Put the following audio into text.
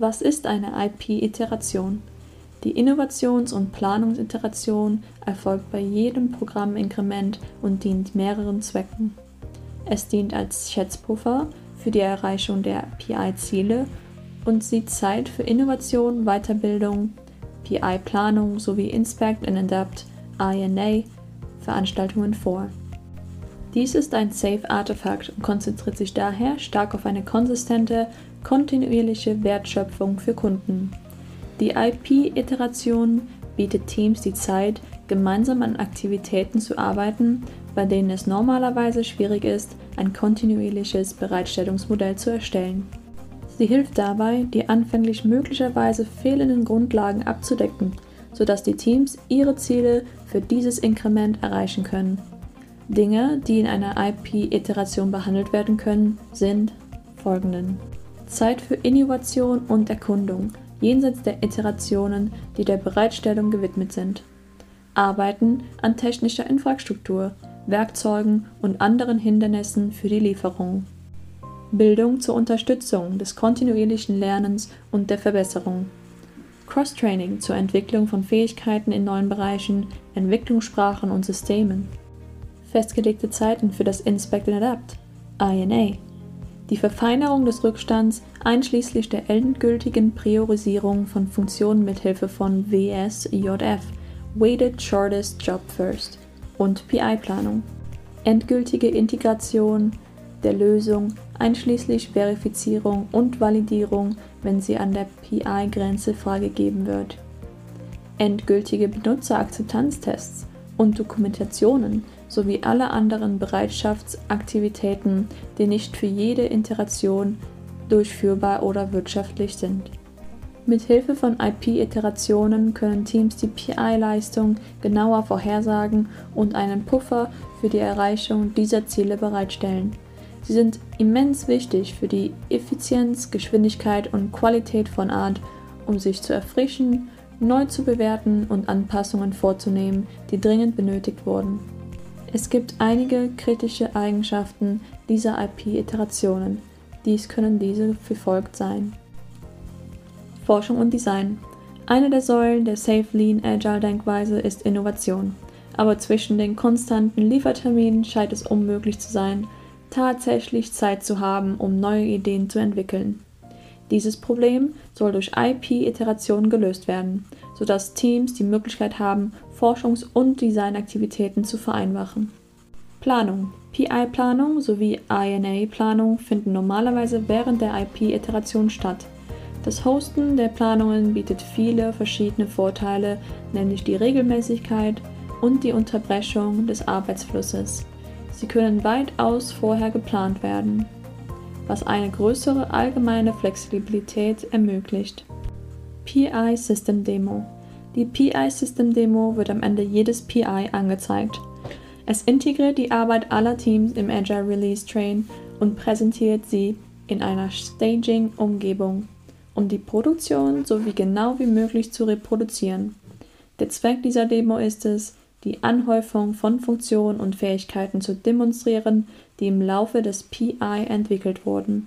Was ist eine IP-Iteration? Die Innovations- und Planungsiteration erfolgt bei jedem Programminkrement und dient mehreren Zwecken. Es dient als Schätzpuffer für die Erreichung der PI-Ziele und sieht Zeit für Innovation, Weiterbildung, PI-Planung sowie Inspect and Adapt INA Veranstaltungen vor. Dies ist ein Safe Artefakt und konzentriert sich daher stark auf eine konsistente, kontinuierliche Wertschöpfung für Kunden. Die IP-Iteration bietet Teams die Zeit, gemeinsam an Aktivitäten zu arbeiten, bei denen es normalerweise schwierig ist, ein kontinuierliches Bereitstellungsmodell zu erstellen. Sie hilft dabei, die anfänglich möglicherweise fehlenden Grundlagen abzudecken, sodass die Teams ihre Ziele für dieses Inkrement erreichen können. Dinge, die in einer IP-Iteration behandelt werden können, sind folgenden. Zeit für Innovation und Erkundung, jenseits der Iterationen, die der Bereitstellung gewidmet sind. Arbeiten an technischer Infrastruktur, Werkzeugen und anderen Hindernissen für die Lieferung. Bildung zur Unterstützung des kontinuierlichen Lernens und der Verbesserung. Cross-Training zur Entwicklung von Fähigkeiten in neuen Bereichen, Entwicklungssprachen und Systemen. Festgelegte Zeiten für das Inspect and Adapt, INA die Verfeinerung des Rückstands einschließlich der endgültigen Priorisierung von Funktionen mithilfe von WSJF Weighted Shortest Job First und PI-Planung, endgültige Integration der Lösung einschließlich Verifizierung und Validierung, wenn sie an der PI-Grenze freigegeben wird, endgültige Benutzerakzeptanztests und Dokumentationen sowie alle anderen Bereitschaftsaktivitäten, die nicht für jede Iteration durchführbar oder wirtschaftlich sind. Mit Hilfe von IP-Iterationen können Teams die PI-Leistung genauer vorhersagen und einen Puffer für die Erreichung dieser Ziele bereitstellen. Sie sind immens wichtig für die Effizienz, Geschwindigkeit und Qualität von Art, um sich zu erfrischen, neu zu bewerten und Anpassungen vorzunehmen, die dringend benötigt wurden. Es gibt einige kritische Eigenschaften dieser IP-Iterationen. Dies können diese wie folgt sein. Forschung und Design. Eine der Säulen der Safe Lean Agile Denkweise ist Innovation. Aber zwischen den konstanten Lieferterminen scheint es unmöglich zu sein, tatsächlich Zeit zu haben, um neue Ideen zu entwickeln. Dieses Problem soll durch IP-Iterationen gelöst werden, sodass Teams die Möglichkeit haben, Forschungs- und Designaktivitäten zu vereinfachen. Planung. PI-Planung sowie INA-Planung finden normalerweise während der IP-Iteration statt. Das Hosten der Planungen bietet viele verschiedene Vorteile, nämlich die Regelmäßigkeit und die Unterbrechung des Arbeitsflusses. Sie können weitaus vorher geplant werden, was eine größere allgemeine Flexibilität ermöglicht. PI System Demo die PI-System-Demo wird am Ende jedes PI angezeigt. Es integriert die Arbeit aller Teams im Agile Release Train und präsentiert sie in einer Staging-Umgebung, um die Produktion so wie genau wie möglich zu reproduzieren. Der Zweck dieser Demo ist es, die Anhäufung von Funktionen und Fähigkeiten zu demonstrieren, die im Laufe des PI entwickelt wurden.